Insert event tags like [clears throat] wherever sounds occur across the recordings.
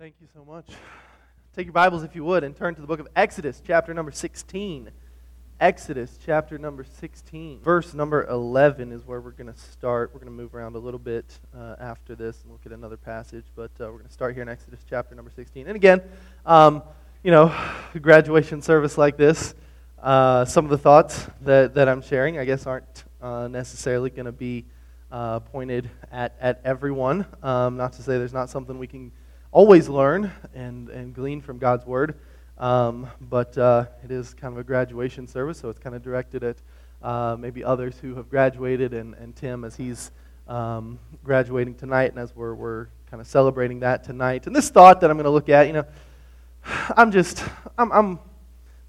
Thank you so much. Take your Bibles, if you would, and turn to the book of Exodus, chapter number 16. Exodus, chapter number 16. Verse number 11 is where we're going to start. We're going to move around a little bit uh, after this and look at another passage, but uh, we're going to start here in Exodus, chapter number 16. And again, um, you know, [sighs] graduation service like this, uh, some of the thoughts that, that I'm sharing, I guess, aren't uh, necessarily going to be uh, pointed at, at everyone. Um, not to say there's not something we can always learn and, and glean from God's Word. Um, but uh, it is kind of a graduation service, so it's kind of directed at uh, maybe others who have graduated, and, and Tim as he's um, graduating tonight, and as we're, we're kind of celebrating that tonight. And this thought that I'm going to look at, you know, I'm just, I'm, I'm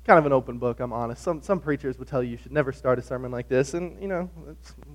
kind of an open book, I'm honest. Some, some preachers would tell you you should never start a sermon like this, and, you know,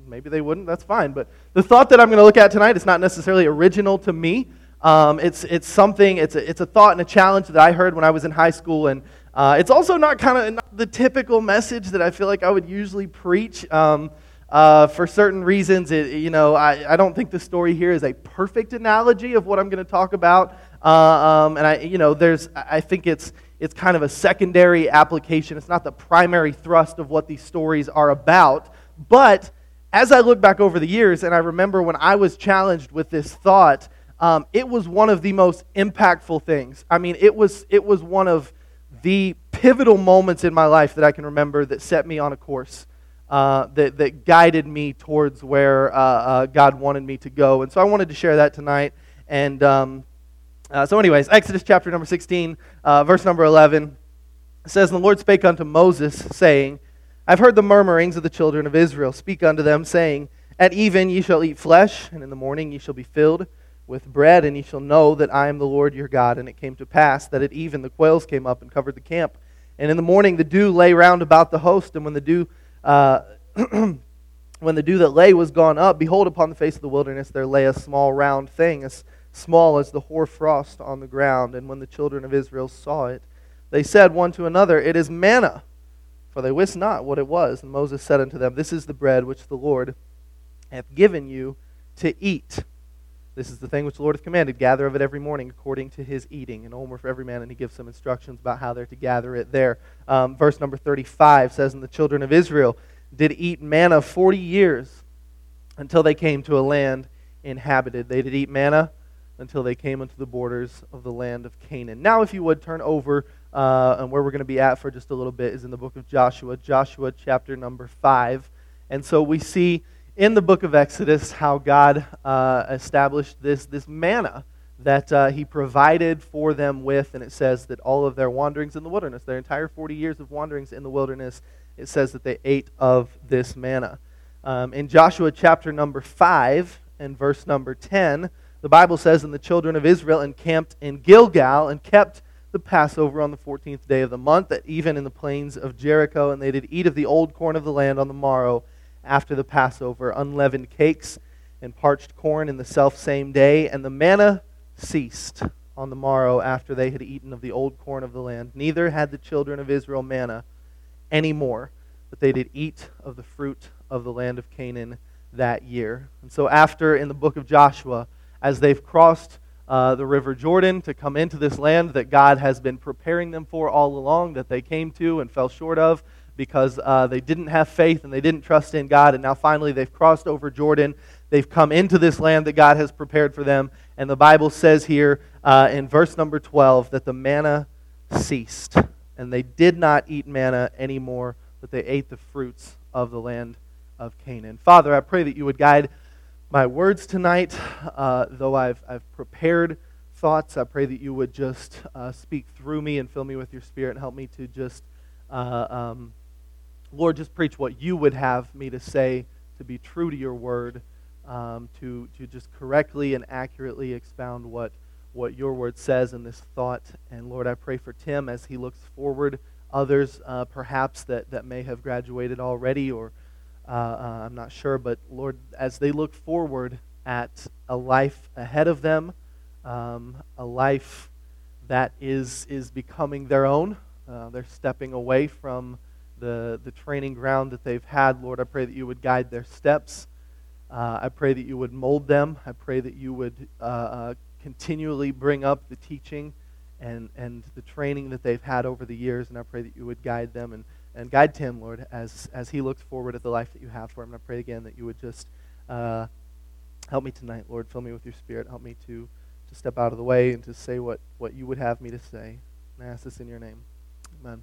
maybe they wouldn't, that's fine. But the thought that I'm going to look at tonight is not necessarily original to me. Um, it's, it's something, it's a, it's a thought and a challenge that I heard when I was in high school. And uh, it's also not kind of the typical message that I feel like I would usually preach. Um, uh, for certain reasons, it, you know, I, I don't think the story here is a perfect analogy of what I'm going to talk about. Uh, um, and I, you know, there's, I think it's, it's kind of a secondary application. It's not the primary thrust of what these stories are about. But as I look back over the years, and I remember when I was challenged with this thought, um, it was one of the most impactful things. I mean, it was, it was one of the pivotal moments in my life that I can remember that set me on a course, uh, that, that guided me towards where uh, uh, God wanted me to go. And so I wanted to share that tonight. And um, uh, so, anyways, Exodus chapter number 16, uh, verse number 11 says, And the Lord spake unto Moses, saying, I've heard the murmurings of the children of Israel. Speak unto them, saying, At even ye shall eat flesh, and in the morning ye shall be filled with bread, and ye shall know that I am the Lord your God. And it came to pass that at even the quails came up and covered the camp. And in the morning the dew lay round about the host, and when the dew uh, [clears throat] when the dew that lay was gone up, behold, upon the face of the wilderness there lay a small round thing, as small as the hoar frost on the ground. And when the children of Israel saw it, they said one to another, It is manna, for they wist not what it was. And Moses said unto them, This is the bread which the Lord hath given you to eat. This is the thing which the Lord hath commanded. Gather of it every morning according to his eating. An omer for every man, and he gives some instructions about how they're to gather it there. Um, verse number 35 says, And the children of Israel did eat manna 40 years until they came to a land inhabited. They did eat manna until they came unto the borders of the land of Canaan. Now, if you would turn over, uh, and where we're going to be at for just a little bit is in the book of Joshua, Joshua chapter number 5. And so we see in the book of Exodus how God uh, established this, this manna that uh, He provided for them with. And it says that all of their wanderings in the wilderness, their entire 40 years of wanderings in the wilderness, it says that they ate of this manna. Um, in Joshua chapter number 5 and verse number 10, the Bible says, And the children of Israel encamped in Gilgal and kept the Passover on the 14th day of the month, that even in the plains of Jericho, and they did eat of the old corn of the land on the morrow after the Passover, unleavened cakes and parched corn in the self same day, and the manna ceased on the morrow after they had eaten of the old corn of the land. Neither had the children of Israel manna any more, but they did eat of the fruit of the land of Canaan that year. And so, after in the book of Joshua, as they've crossed uh, the river Jordan to come into this land that God has been preparing them for all along, that they came to and fell short of, because uh, they didn't have faith and they didn't trust in God. And now finally they've crossed over Jordan. They've come into this land that God has prepared for them. And the Bible says here uh, in verse number 12 that the manna ceased. And they did not eat manna anymore, but they ate the fruits of the land of Canaan. Father, I pray that you would guide my words tonight. Uh, though I've, I've prepared thoughts, I pray that you would just uh, speak through me and fill me with your spirit and help me to just. Uh, um, Lord, just preach what you would have me to say to be true to your word, um, to, to just correctly and accurately expound what, what your word says in this thought. And Lord, I pray for Tim as he looks forward, others uh, perhaps that, that may have graduated already, or uh, uh, I'm not sure, but Lord, as they look forward at a life ahead of them, um, a life that is, is becoming their own, uh, they're stepping away from the, the training ground that they've had. Lord, I pray that you would guide their steps. Uh, I pray that you would mold them. I pray that you would uh, uh, continually bring up the teaching and, and the training that they've had over the years. And I pray that you would guide them and, and guide Tim, Lord, as, as he looks forward at the life that you have for him. And I pray again that you would just uh, help me tonight, Lord. Fill me with your spirit. Help me to, to step out of the way and to say what, what you would have me to say. And I ask this in your name. Amen.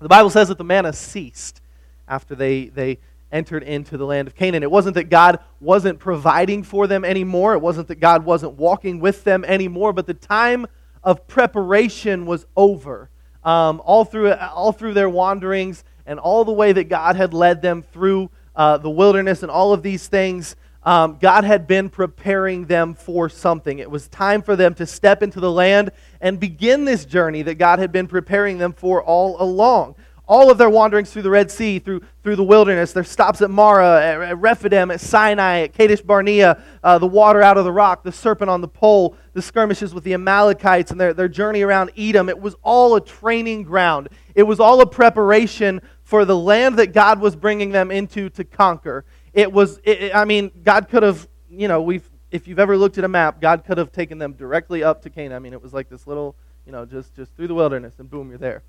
The Bible says that the manna ceased after they, they entered into the land of Canaan. It wasn't that God wasn't providing for them anymore, it wasn't that God wasn't walking with them anymore, but the time of preparation was over. Um, all, through, all through their wanderings and all the way that God had led them through uh, the wilderness and all of these things, um, God had been preparing them for something. It was time for them to step into the land and begin this journey that God had been preparing them for all along all of their wanderings through the Red Sea, through, through the wilderness, their stops at Marah, at, at Rephidim, at Sinai, at Kadesh Barnea, uh, the water out of the rock, the serpent on the pole, the skirmishes with the Amalekites, and their, their journey around Edom. It was all a training ground. It was all a preparation for the land that God was bringing them into to conquer. It was, it, I mean, God could have, you know, we've, if you've ever looked at a map, God could have taken them directly up to Canaan. I mean, it was like this little, you know, just, just through the wilderness, and boom, you're there.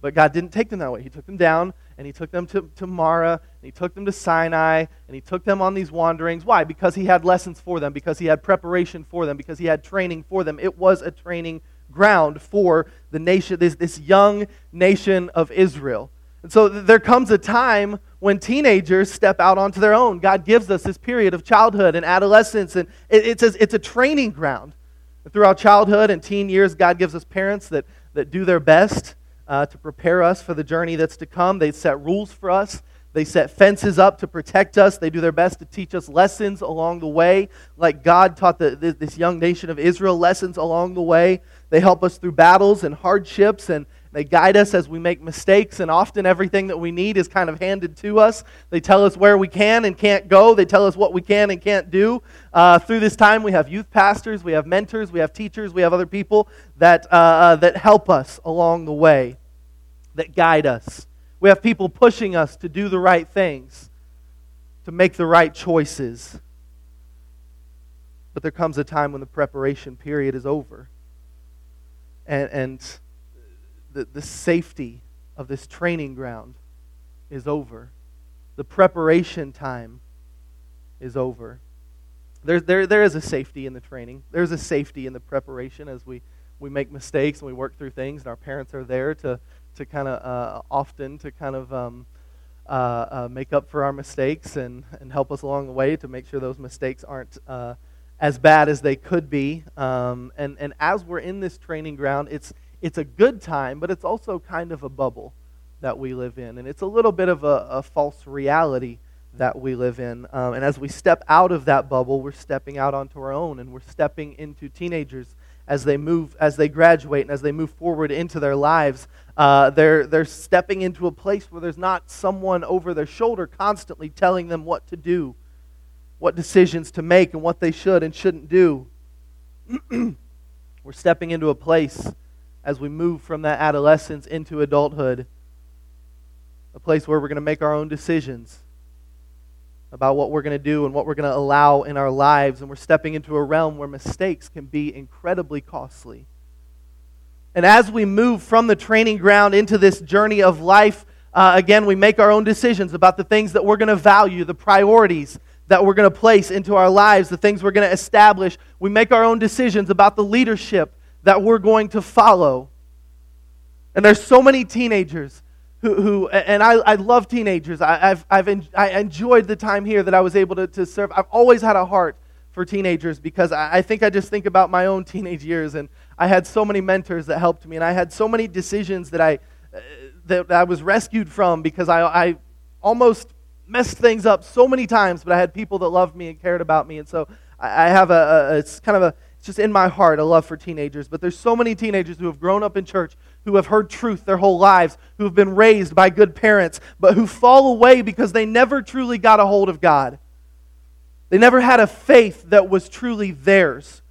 But God didn't take them that way. He took them down, and He took them to, to Marah, and He took them to Sinai, and He took them on these wanderings. Why? Because He had lessons for them, because He had preparation for them, because He had training for them. It was a training ground for the nation, this, this young nation of Israel. And so there comes a time when teenagers step out onto their own. God gives us this period of childhood and adolescence, and it, it's, a, it's a training ground. throughout childhood and teen years, God gives us parents that, that do their best uh, to prepare us for the journey that's to come. They set rules for us. They set fences up to protect us. They do their best to teach us lessons along the way, like God taught the, this young nation of Israel lessons along the way. They help us through battles and hardships, and, they guide us as we make mistakes, and often everything that we need is kind of handed to us. They tell us where we can and can't go, they tell us what we can and can't do. Uh, through this time, we have youth pastors, we have mentors, we have teachers, we have other people that, uh, uh, that help us along the way, that guide us. We have people pushing us to do the right things, to make the right choices. But there comes a time when the preparation period is over. And, and the, the safety of this training ground is over. The preparation time is over. There, there, there is a safety in the training. There's a safety in the preparation as we, we make mistakes and we work through things, and our parents are there to, to kind of uh, often to kind of um, uh, uh, make up for our mistakes and, and help us along the way to make sure those mistakes aren't uh, as bad as they could be. Um, and, and as we're in this training ground, it's, it's a good time, but it's also kind of a bubble that we live in. And it's a little bit of a, a false reality that we live in. Um, and as we step out of that bubble, we're stepping out onto our own and we're stepping into teenagers as they move, as they graduate and as they move forward into their lives. Uh, they're, they're stepping into a place where there's not someone over their shoulder constantly telling them what to do, what decisions to make, and what they should and shouldn't do. [clears throat] we're stepping into a place as we move from that adolescence into adulthood, a place where we're going to make our own decisions about what we're going to do and what we're going to allow in our lives. And we're stepping into a realm where mistakes can be incredibly costly. And as we move from the training ground into this journey of life, uh, again, we make our own decisions about the things that we're going to value, the priorities that we're going to place into our lives, the things we're going to establish. We make our own decisions about the leadership that we're going to follow. And there's so many teenagers who, who and I, I love teenagers. I, have I've en- I enjoyed the time here that I was able to, to serve. I've always had a heart for teenagers because I, I think I just think about my own teenage years. And I had so many mentors that helped me. And I had so many decisions that I, uh, that I was rescued from because I, I almost messed things up so many times, but I had people that loved me and cared about me. And so I, I have a, a, it's kind of a, just in my heart a love for teenagers. But there's so many teenagers who have grown up in church, who have heard truth their whole lives, who have been raised by good parents, but who fall away because they never truly got a hold of God. They never had a faith that was truly theirs,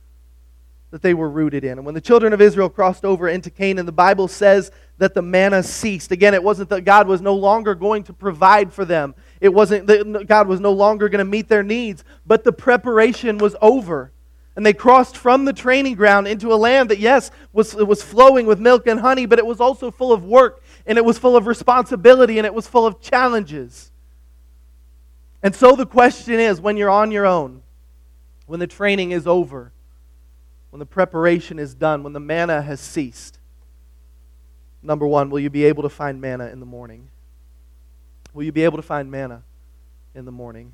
that they were rooted in. And when the children of Israel crossed over into Canaan, the Bible says that the manna ceased. Again, it wasn't that God was no longer going to provide for them, it wasn't that God was no longer going to meet their needs, but the preparation was over. And they crossed from the training ground into a land that, yes, was, was flowing with milk and honey, but it was also full of work, and it was full of responsibility, and it was full of challenges. And so the question is when you're on your own, when the training is over, when the preparation is done, when the manna has ceased, number one, will you be able to find manna in the morning? Will you be able to find manna in the morning?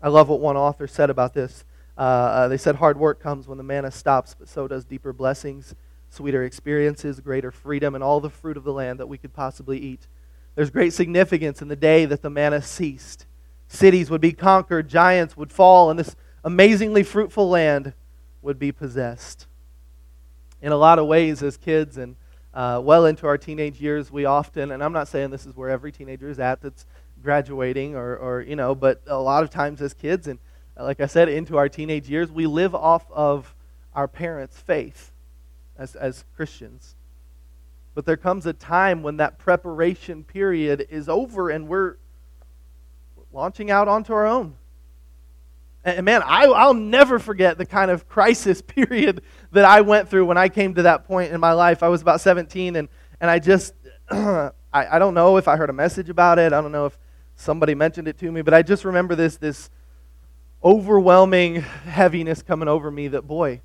I love what one author said about this. Uh, uh, they said, Hard work comes when the manna stops, but so does deeper blessings, sweeter experiences, greater freedom, and all the fruit of the land that we could possibly eat. There's great significance in the day that the manna ceased. Cities would be conquered, giants would fall, and this amazingly fruitful land would be possessed. In a lot of ways, as kids and uh, well into our teenage years, we often, and I'm not saying this is where every teenager is at that's graduating or, or you know, but a lot of times as kids, and like I said, into our teenage years, we live off of our parents' faith as, as Christians. But there comes a time when that preparation period is over and we're launching out onto our own. And man, I, will never forget the kind of crisis [laughs] period that I went through when I came to that point in my life. I was about 17, and, and I just, [clears throat] I, I don't know if I heard a message about it. I don't know if somebody mentioned it to me, but I just remember this, this overwhelming heaviness coming over me that, boy,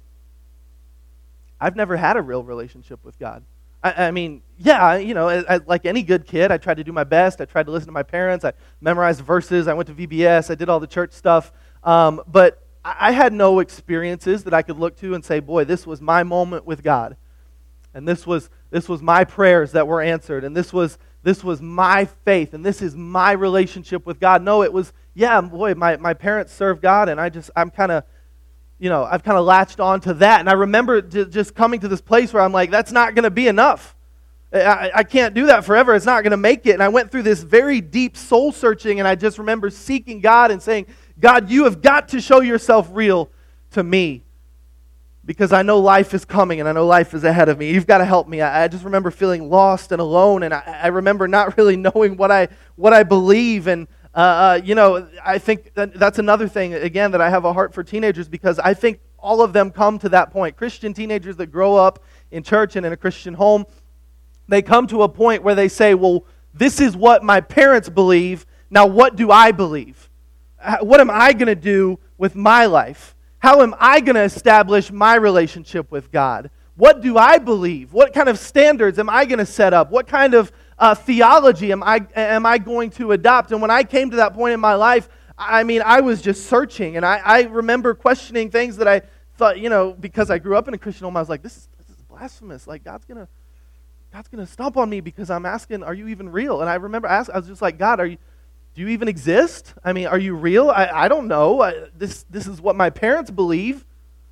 I've never had a real relationship with God. I, I mean, yeah, you know, I, I, like any good kid, I tried to do my best. I tried to listen to my parents. I memorized verses. I went to VBS. I did all the church stuff. Um, but I had no experiences that I could look to and say, boy, this was my moment with God. And this was, this was my prayers that were answered. And this was, this was my faith. And this is my relationship with God. No, it was, yeah, boy, my, my parents serve God. And I just, I'm kind of, you know, I've kind of latched on to that. And I remember just coming to this place where I'm like, that's not going to be enough. I, I can't do that forever. It's not going to make it. And I went through this very deep soul searching, and I just remember seeking God and saying, God, you have got to show yourself real to me because I know life is coming and I know life is ahead of me. You've got to help me. I, I just remember feeling lost and alone, and I, I, remember not [laughs] really knowing what I, what I believe. And, uh, uh, you know, I think that that's another thing, again, that I have a heart for teenagers because I think all of them come to that point. Christian teenagers that grow up in church and in a Christian home, they come to a point where they say, well, this is what my parents believe. Now, what do I believe? What am I going to do with my life? How am I going to establish my relationship with God? What do I believe? What kind of standards am I going to set up? What kind of uh, theology am I, am I going to adopt? And when I came to that point in my life, I mean, I was just searching. And I, I remember questioning things that I thought, you know, because I grew up in a Christian home, I was like, this is, this is blasphemous. Like, God's going to God's going to stomp on me because I'm asking, are you even real? And I remember asking, I was just like, God, are you, do you even exist? I mean, are you real? I, I don't know. I, this, this is what my parents believe.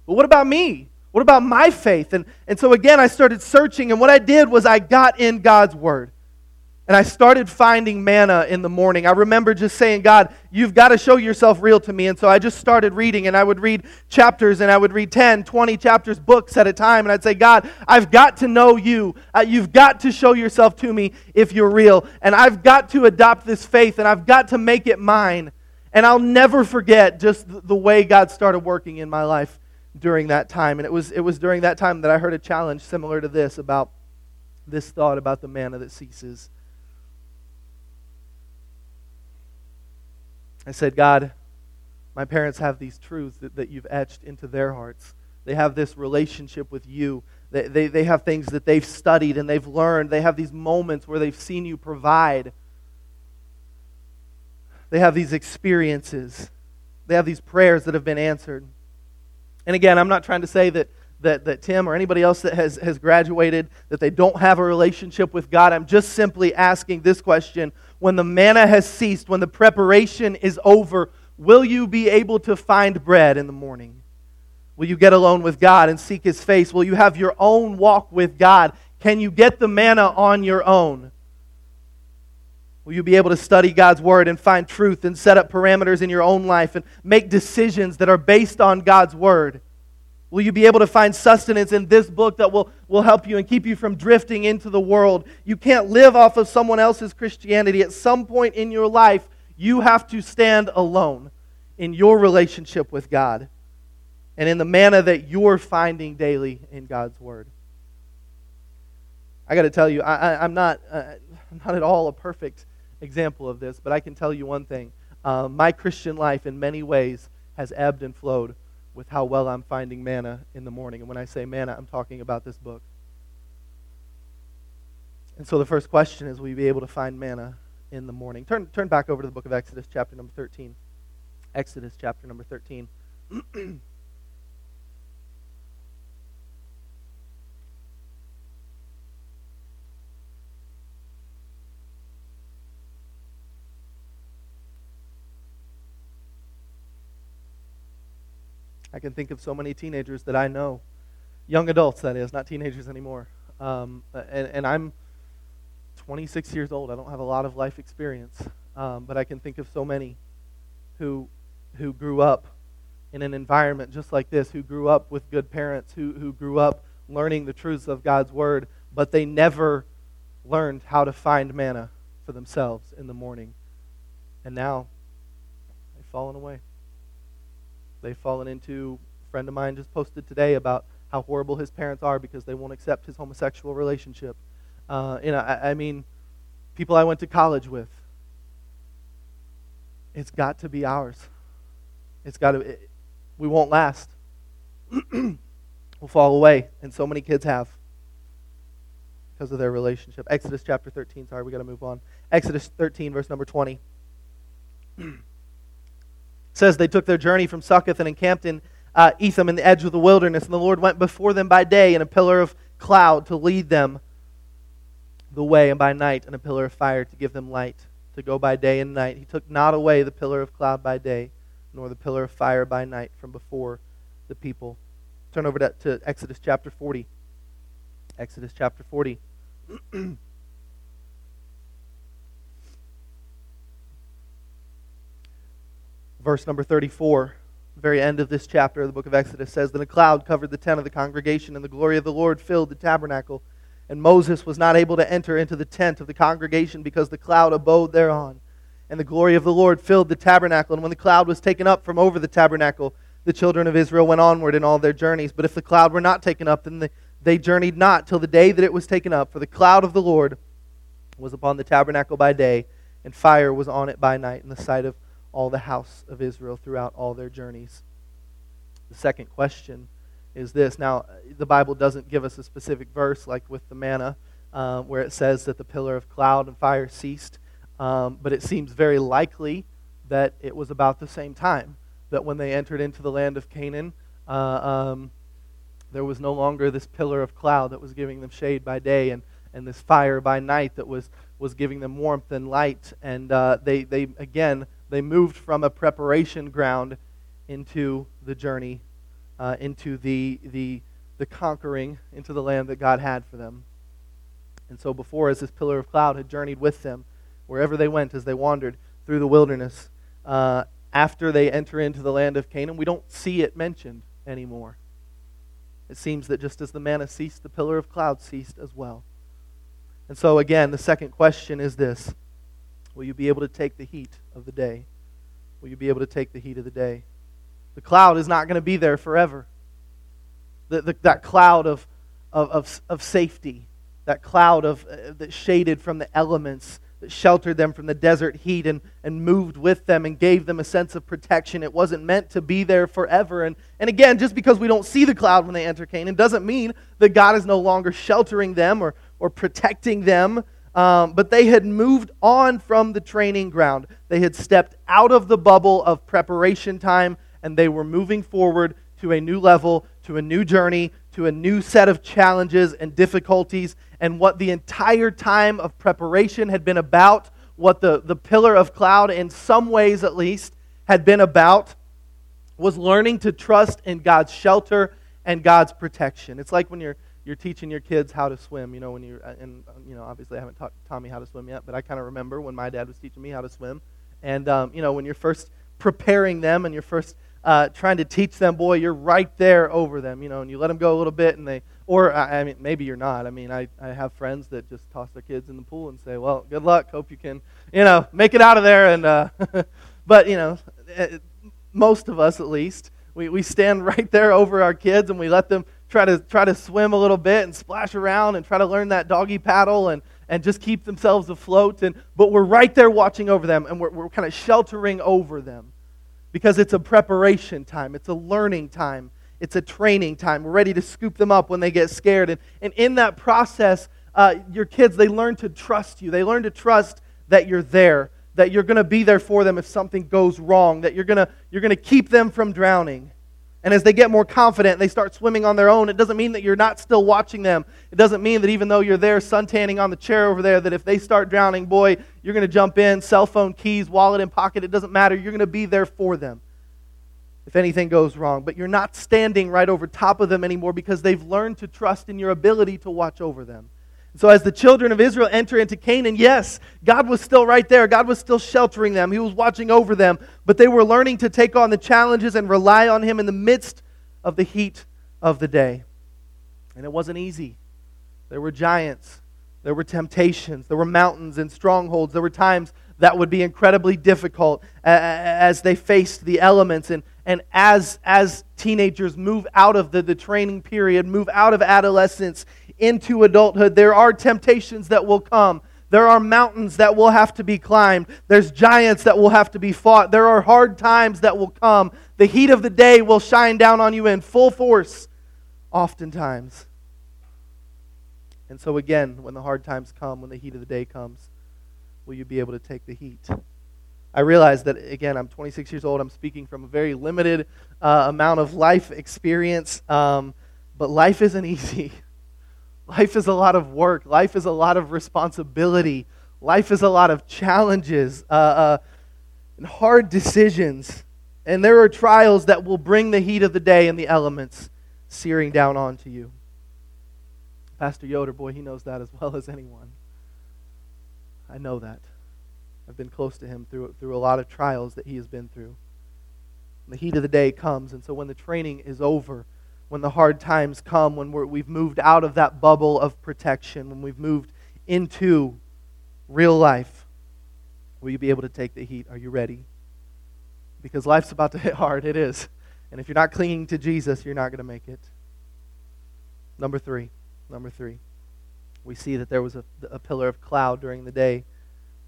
But what about me? What about my faith? And, and so again, I started searching, and what I did was I got in God's Word. And I started finding manna in the morning. I remember just saying, God, you've got to show yourself real to me. And so I just started reading, and I would read chapters, and I would read 10, 20 chapters, books at a time. And I'd say, God, I've got to know you. Uh, you've got to show yourself to me if you're real. And I've got to adopt this faith, and I've got to make it mine. And I'll never forget just the way God started working in my life during that time. And it was, it was during that time that I heard a challenge similar to this about this thought about the manna that ceases. I said, God, my parents have these truths that, that you've etched into their hearts. They have this relationship with you. They, they, they have things that they've studied and they've learned. They have these moments where they've seen you provide. They have these experiences. They have these prayers that have been answered. And again, I'm not trying to say that, that, that Tim or anybody else that has, has graduated, that they don't have a relationship with God. I'm just simply asking this question when the manna has ceased, when the preparation is over, will you be able to find bread in the morning? Will you get alone with God and seek His face? Will you have your own walk with God? Can you get the manna on your own? Will you be able to study God's Word and find truth and set up parameters in your own life and make decisions that are based on God's Word? Will you be able to find sustenance in this book that will, will help you and keep you from drifting into the world? You can't live off of someone else's Christianity. At some point in your life, you have to stand alone in your relationship with God. and in the manna that you're finding daily in God's Word. I got to tell you, I, am not, uh, [laughs] not at all a perfect example of this, but I can tell you one thing. Uh, my Christian life, in many ways, has ebbed and flowed with how well I'm finding manna in the morning. And when I say manna, I'm talking about this book. And so the first question is will you be able to find manna in the morning? Turn, turn back over to the book of Exodus, chapter number 13. Exodus, chapter number 13. [clears throat] I can think of so many teenagers that I know, young adults, that is, not teenagers anymore. Um, and, and I'm 26 years old. I don't have a lot of life experience, um, but I can think of so many who, who grew up in an environment just like this, who grew up with good parents, who, who grew up learning the truths of God's Word, but they never learned how to find manna for themselves in the morning. And now they've fallen away. They've fallen into, a friend of mine just posted today about how horrible his parents are because they won't accept his homosexual relationship. Uh, you know, I, I mean, people I went to college with. It's got to be ours. It's got to. It, we won't last. [clears throat] we'll fall away, and so many kids have because of their relationship. Exodus chapter 13. Sorry, we got to move on. Exodus 13, verse number 20. [clears throat] says they took their journey from Succoth and encamped in uh, Etham in the edge of the wilderness. And the Lord went before them by day in a pillar of cloud to lead them the way, and by night in a pillar of fire to give them light to go by day and night. He took not away the pillar of cloud by day, nor the pillar of fire by night from before the people. Turn over to, to Exodus chapter 40. Exodus chapter 40. [clears throat] verse number 34, very end of this chapter of the book of Exodus says, Then a cloud covered the tent of the congregation, and the glory of the Lord filled the tabernacle. And Moses was not able to enter into the tent of the congregation because the cloud abode thereon. And the glory of the Lord filled the tabernacle. And when the cloud was taken up from over the tabernacle, the children of Israel went onward in all their journeys. But if the cloud were not taken up, then they journeyed not till the day that it was taken up. For the cloud of the Lord was upon the tabernacle by day, and fire was on it by night in the sight of all the house of Israel throughout all their journeys. The second question is this. Now, the Bible doesn't give us a specific verse like with the manna, uh, where it says that the pillar of cloud and fire ceased, um, but it seems very likely that it was about the same time that when they entered into the land of Canaan, uh, um, there was no longer this pillar of cloud that was giving them shade by day and, and this fire by night that was, was giving them warmth and light. And uh, they, they, again, they moved from a preparation ground into the journey, uh, into the, the, the conquering, into the land that God had for them. And so, before, as this pillar of cloud had journeyed with them, wherever they went, as they wandered through the wilderness, uh, after they enter into the land of Canaan, we don't see it mentioned anymore. It seems that just as the manna ceased, the pillar of cloud ceased as well. And so, again, the second question is this Will you be able to take the heat of the day? Will you be able to take the heat of the day? The cloud is not going to be there forever. The, the, that cloud of, of, of, of, safety, that cloud of, uh, that shaded from the elements, that sheltered them from the desert heat and, and moved with them and gave them a sense of protection. It wasn't meant to be there forever. And, and again, just because we don't see the cloud when they enter Canaan doesn't mean that God is no longer sheltering them or, or protecting them um, but they had moved on from the training ground. They had stepped out of the bubble of preparation time and they were moving forward to a new level, to a new journey, to a new set of challenges and difficulties. And what the entire time of preparation had been about, what the, the pillar of cloud, in some ways at least, had been about, was learning to trust in God's shelter and God's protection. It's like when you're you're teaching your kids how to swim. You know, when you and you know, obviously I haven't taught Tommy how to swim yet, but I kind of remember when my dad was teaching me how to swim. And um, you know, when you're first preparing them and you're first uh, trying to teach them, boy, you're right there over them. You know, and you let them go a little bit, and they, or I mean, maybe you're not. I mean, I I have friends that just toss their kids in the pool and say, well, good luck. Hope you can, you know, make it out of there. And uh, [laughs] but you know, most of us at least we, we stand [laughs] right there over our kids and we let them try to try to swim a little bit and splash around and try to learn that doggy paddle and, and just keep themselves afloat. And, but we're right there watching over them and we're, we're kind of sheltering over them because it's a preparation time, it's a learning time, it's a training time. We're ready to scoop them up when they get scared. And, and in that process, uh, your kids, they learn to trust you. They learn to trust that you're there, that you're going to be there for them if something goes wrong, that you're going to you're going to keep them from drowning. And as they get more confident, they start swimming on their own. It doesn't mean that you're not still watching them. It doesn't mean that even though you're there suntanning on the chair over there, that if they start drowning, boy, you're going to jump in, cell phone, keys, wallet in pocket. It doesn't matter. You're going to be there for them if anything goes wrong. But you're not standing right over top of them anymore because they've learned to trust in your ability to watch over them. So, as the children of Israel enter into Canaan, yes, God was still right there. God was still sheltering them. He was watching over them. But they were learning to take on the challenges and rely on Him in the midst of the heat of the day. And it wasn't easy. There were giants, there were temptations, there were mountains and strongholds. There were times that would be incredibly difficult as they faced the elements. And, and as, as teenagers move out of the, the training period, move out of adolescence into adulthood, there are temptations that will come. There are mountains that will have to be climbed. There's giants that will have to be fought. There are hard times that will come. The heat of the day will shine down on you in full force, oftentimes. And so, again, when the hard times come, when the heat of the day comes, will you be able to take the heat? I realize that, again, I'm 26 years old. I'm speaking from a very limited uh, amount of life experience, um, but life isn't [laughs] easy. Life is a lot of work. Life is a lot of responsibility. Life is a lot of challenges uh, uh, and hard decisions. And there are trials that will bring the heat of the day and the elements searing down onto you. Pastor Yoder, boy, he knows that as well as anyone. I know that. I've been close to him through, through a lot of trials that he has been through. the heat of the day comes, and so when the training is over, when the hard times come, when we have moved out of that bubble of protection, when we've moved into real life, will you be able to take the heat? Are you ready? Because life's about to [laughs] hit hard. It is. And if you're not clinging to Jesus, you're not going to make it. Number three. Number three. We see that there was a, a pillar of cloud during the day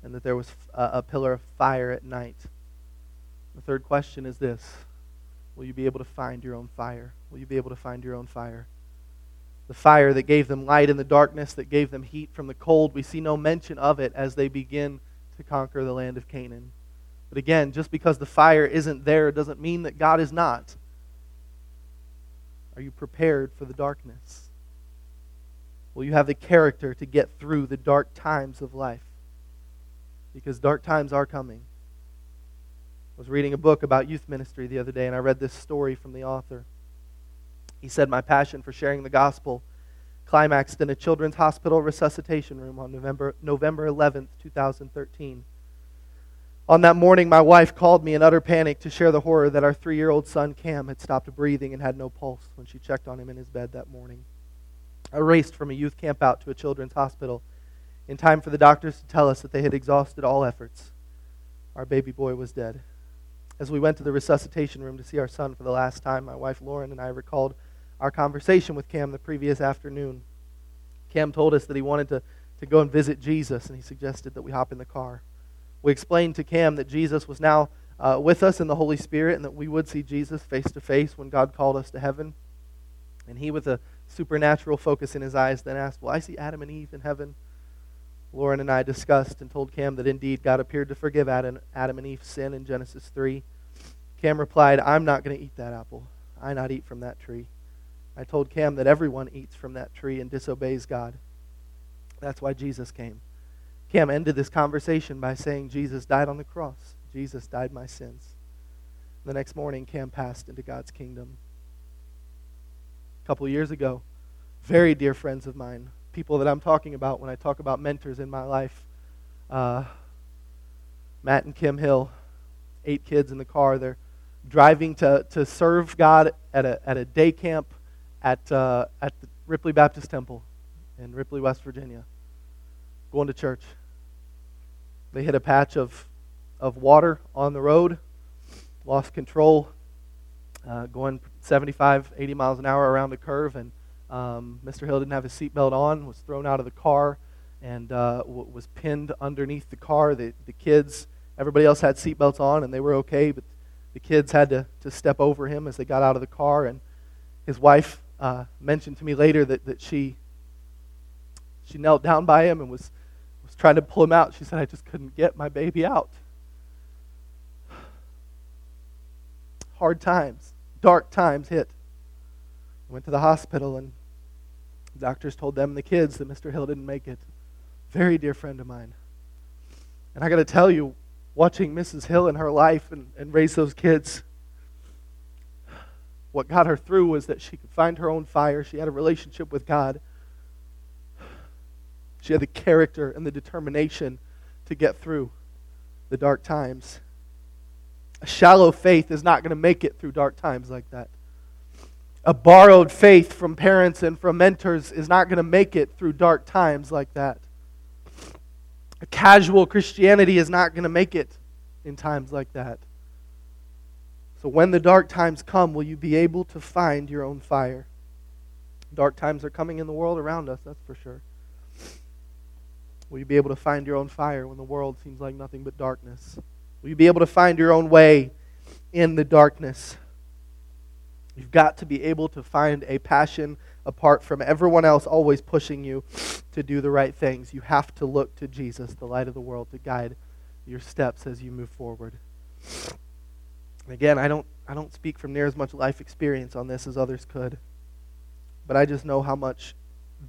and that there was a, a pillar of fire at night. The third question is this Will you be able to find your own fire? Will you be able to find your own fire? The fire that gave them light in the darkness, that gave them heat from the cold, we see no mention of it as they begin to conquer the land of Canaan. But again, just because the fire isn't there doesn't mean that God is not. Are you prepared for the darkness? Will you have the character to get through the dark times of life? Because dark times are coming. Was reading a book about youth ministry the other day, and I read this story from the author. He said, My passion for sharing the gospel climaxed in a children's hospital resuscitation room on November, November 11th, 2013. On that morning, my wife called me in utter panic to share the horror that our three year old son, Cam, had stopped breathing and had no pulse when she checked on him in his bed that morning. I raced from a youth camp out to a children's hospital in time for the doctors to tell us that they had exhausted all efforts. Our baby boy was dead. As we went to the resuscitation room to see our son for the last time, my wife Lauren and I recalled our conversation with Cam the previous afternoon. Cam told us that he wanted to, to go and visit Jesus, and he suggested that we hop in the car. We explained to Cam that Jesus was now uh, with us in the Holy Spirit and that we would see Jesus face to face when God called us to heaven. And he, with a supernatural focus in his eyes, then asked, Will I see Adam and Eve in heaven? Lauren and I discussed and told Cam that indeed God appeared to forgive Adam, Adam and Eve's sin in Genesis 3. Cam replied, I'm not going to eat that apple. I not eat from that tree. I told Cam that everyone eats from that tree and disobeys God. That's why Jesus came. Cam ended this conversation by saying, Jesus died on the cross. Jesus died my sins. The next morning, Cam passed into God's kingdom. A couple years ago, very dear friends of mine people that I'm talking about when I talk about mentors in my life. Uh, Matt and Kim Hill, eight kids in the car. They're driving to, to serve God at a, at a day camp at, uh, at the Ripley Baptist Temple in Ripley, West Virginia, going to church. They hit a patch of, of water on the road, lost control, uh, going 75, 80 miles an hour around the curve, and um, Mr. Hill didn't have his seatbelt on, was thrown out of the car, and uh, w- was pinned underneath the car. The, the kids, everybody else had seatbelts on, and they were okay, but the kids had to, to step over him as they got out of the car. And his wife uh, mentioned to me later that, that she, she knelt down by him and was, was trying to pull him out. She said, I just couldn't get my baby out. [sighs] Hard times, dark times hit. Went to the hospital, and doctors told them and the kids that Mr. Hill didn't make it. Very dear friend of mine. And I got to tell you, watching Mrs. Hill in her life and, and raise those kids, what got her through was that she could find her own fire. She had a relationship with God. She had the character and the determination to get through the dark times. A shallow faith is not going to make it through dark times like that a borrowed faith from parents and from mentors is not going to make it through dark times like that. A casual Christianity is not going to make it in times like that. So when the dark times come, will you be able to find your own fire? Dark times are coming in the world around us, that's for sure. Will you be able to find your own fire when the world seems like nothing but darkness? Will you be able to find your own way in the darkness? You've got to be able to find a passion apart from everyone else always pushing you to do the right things. You have to look to Jesus, the light of the world, to guide your steps as you move forward. And again, I don't, I don't speak from near as much life experience on this as others could, but I just know how much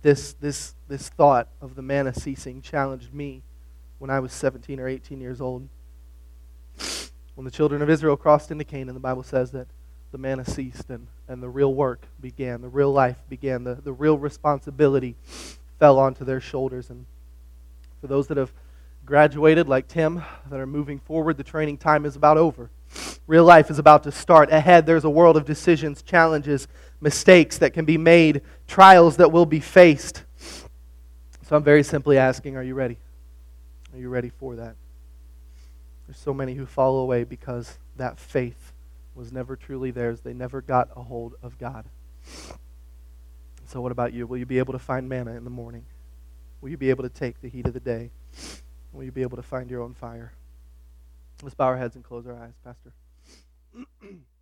this, this, this thought of the manna ceasing challenged me when I was 17 or 18 years old. When the children of Israel crossed into Canaan, the Bible says that the manna ceased and, and the real work began, the real life began, the, the real responsibility fell onto their shoulders. And for those that have graduated, like Tim, that are moving forward, the training time is about over. Real life is about to start. Ahead, there's a world of decisions, challenges, mistakes that can be made, trials that will be faced. So I'm very simply asking are you ready? Are you ready for that? There's so many who fall away because that faith was never truly theirs. They never got a hold of God. So, what about you? Will you be able to find manna in the morning? Will you be able to take the heat of the day? Will you be able to find your own fire? Let's bow our heads and close our eyes, Pastor. [clears throat]